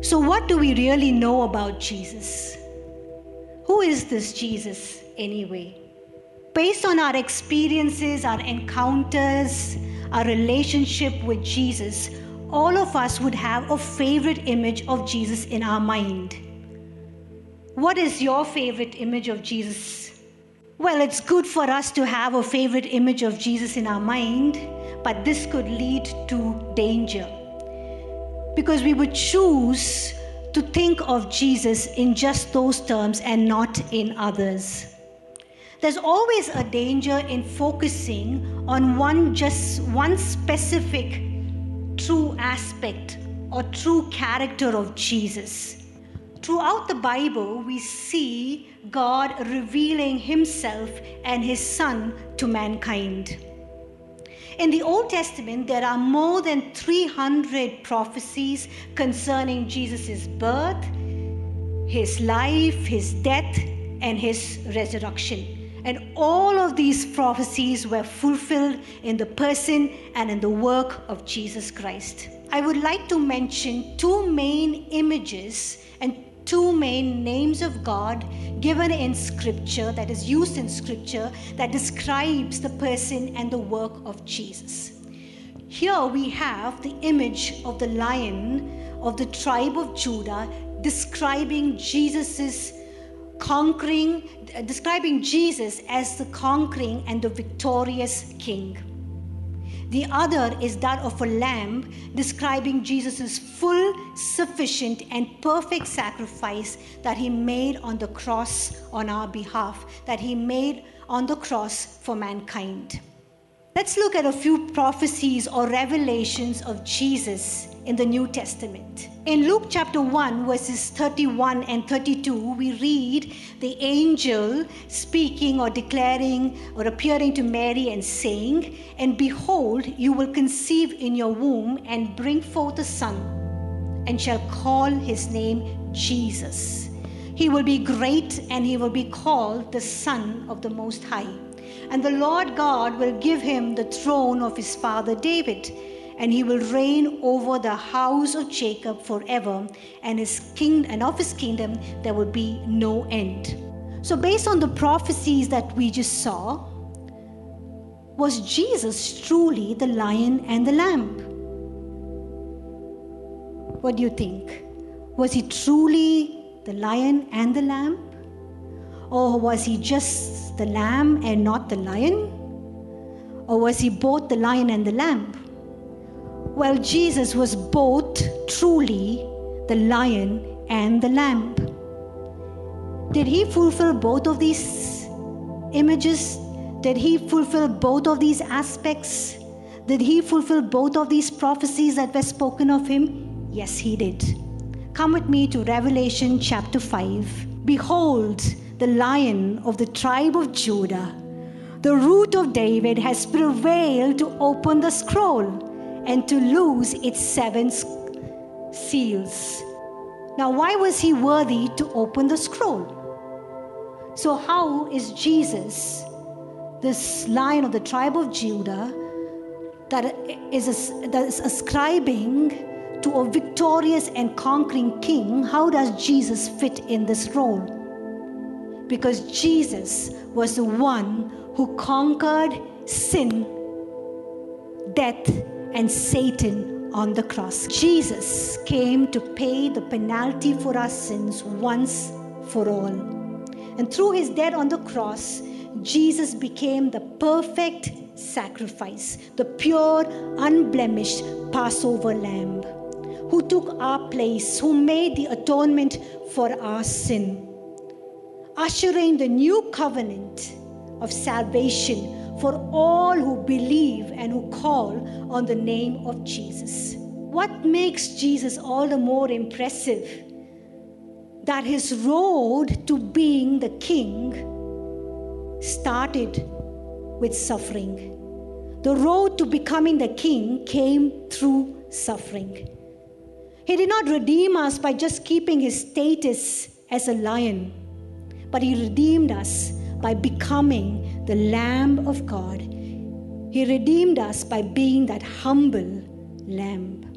So, what do we really know about Jesus? Who is this Jesus anyway? Based on our experiences, our encounters, our relationship with Jesus, all of us would have a favorite image of Jesus in our mind. What is your favorite image of Jesus? Well, it's good for us to have a favorite image of Jesus in our mind, but this could lead to danger. Because we would choose to think of Jesus in just those terms and not in others. There's always a danger in focusing on one just one specific true aspect or true character of Jesus. Throughout the Bible, we see God revealing Himself and His Son to mankind. In the Old Testament, there are more than 300 prophecies concerning Jesus' birth, His life, His death, and His resurrection. And all of these prophecies were fulfilled in the person and in the work of Jesus Christ. I would like to mention two main images and two main names of God given in scripture that is used in scripture that describes the person and the work of Jesus. Here we have the image of the lion of the tribe of Judah describing Jesus's conquering, describing Jesus as the conquering and the victorious king. The other is that of a lamb, describing Jesus' full, sufficient, and perfect sacrifice that he made on the cross on our behalf, that he made on the cross for mankind. Let's look at a few prophecies or revelations of Jesus in the New Testament. In Luke chapter 1, verses 31 and 32, we read the angel speaking or declaring or appearing to Mary and saying, And behold, you will conceive in your womb and bring forth a son, and shall call his name Jesus. He will be great and he will be called the Son of the Most High. And the Lord God will give him the throne of his father David and he will reign over the house of Jacob forever, and his king and of his kingdom there will be no end. So, based on the prophecies that we just saw, was Jesus truly the lion and the lamb? What do you think? Was he truly the lion and the lamb? Or was he just the lamb and not the lion? Or was he both the lion and the lamb? Well, Jesus was both truly the lion and the lamb. Did he fulfill both of these images? Did he fulfill both of these aspects? Did he fulfill both of these prophecies that were spoken of him? Yes, he did. Come with me to Revelation chapter 5. Behold, the lion of the tribe of Judah, the root of David, has prevailed to open the scroll and to loose its seven seals. Now, why was he worthy to open the scroll? So, how is Jesus, this lion of the tribe of Judah, that is, that is ascribing to a victorious and conquering king, how does Jesus fit in this role? Because Jesus was the one who conquered sin, death, and Satan on the cross. Jesus came to pay the penalty for our sins once for all. And through his death on the cross, Jesus became the perfect sacrifice, the pure, unblemished Passover lamb, who took our place, who made the atonement for our sin, ushering the new covenant of salvation for all who believe and who call on the name of Jesus. What makes Jesus all the more impressive? That his road to being the king started with suffering. The road to becoming the king came through suffering. He did not redeem us by just keeping his status as a lion, but he redeemed us by becoming the Lamb of God. He redeemed us by being that humble lamb.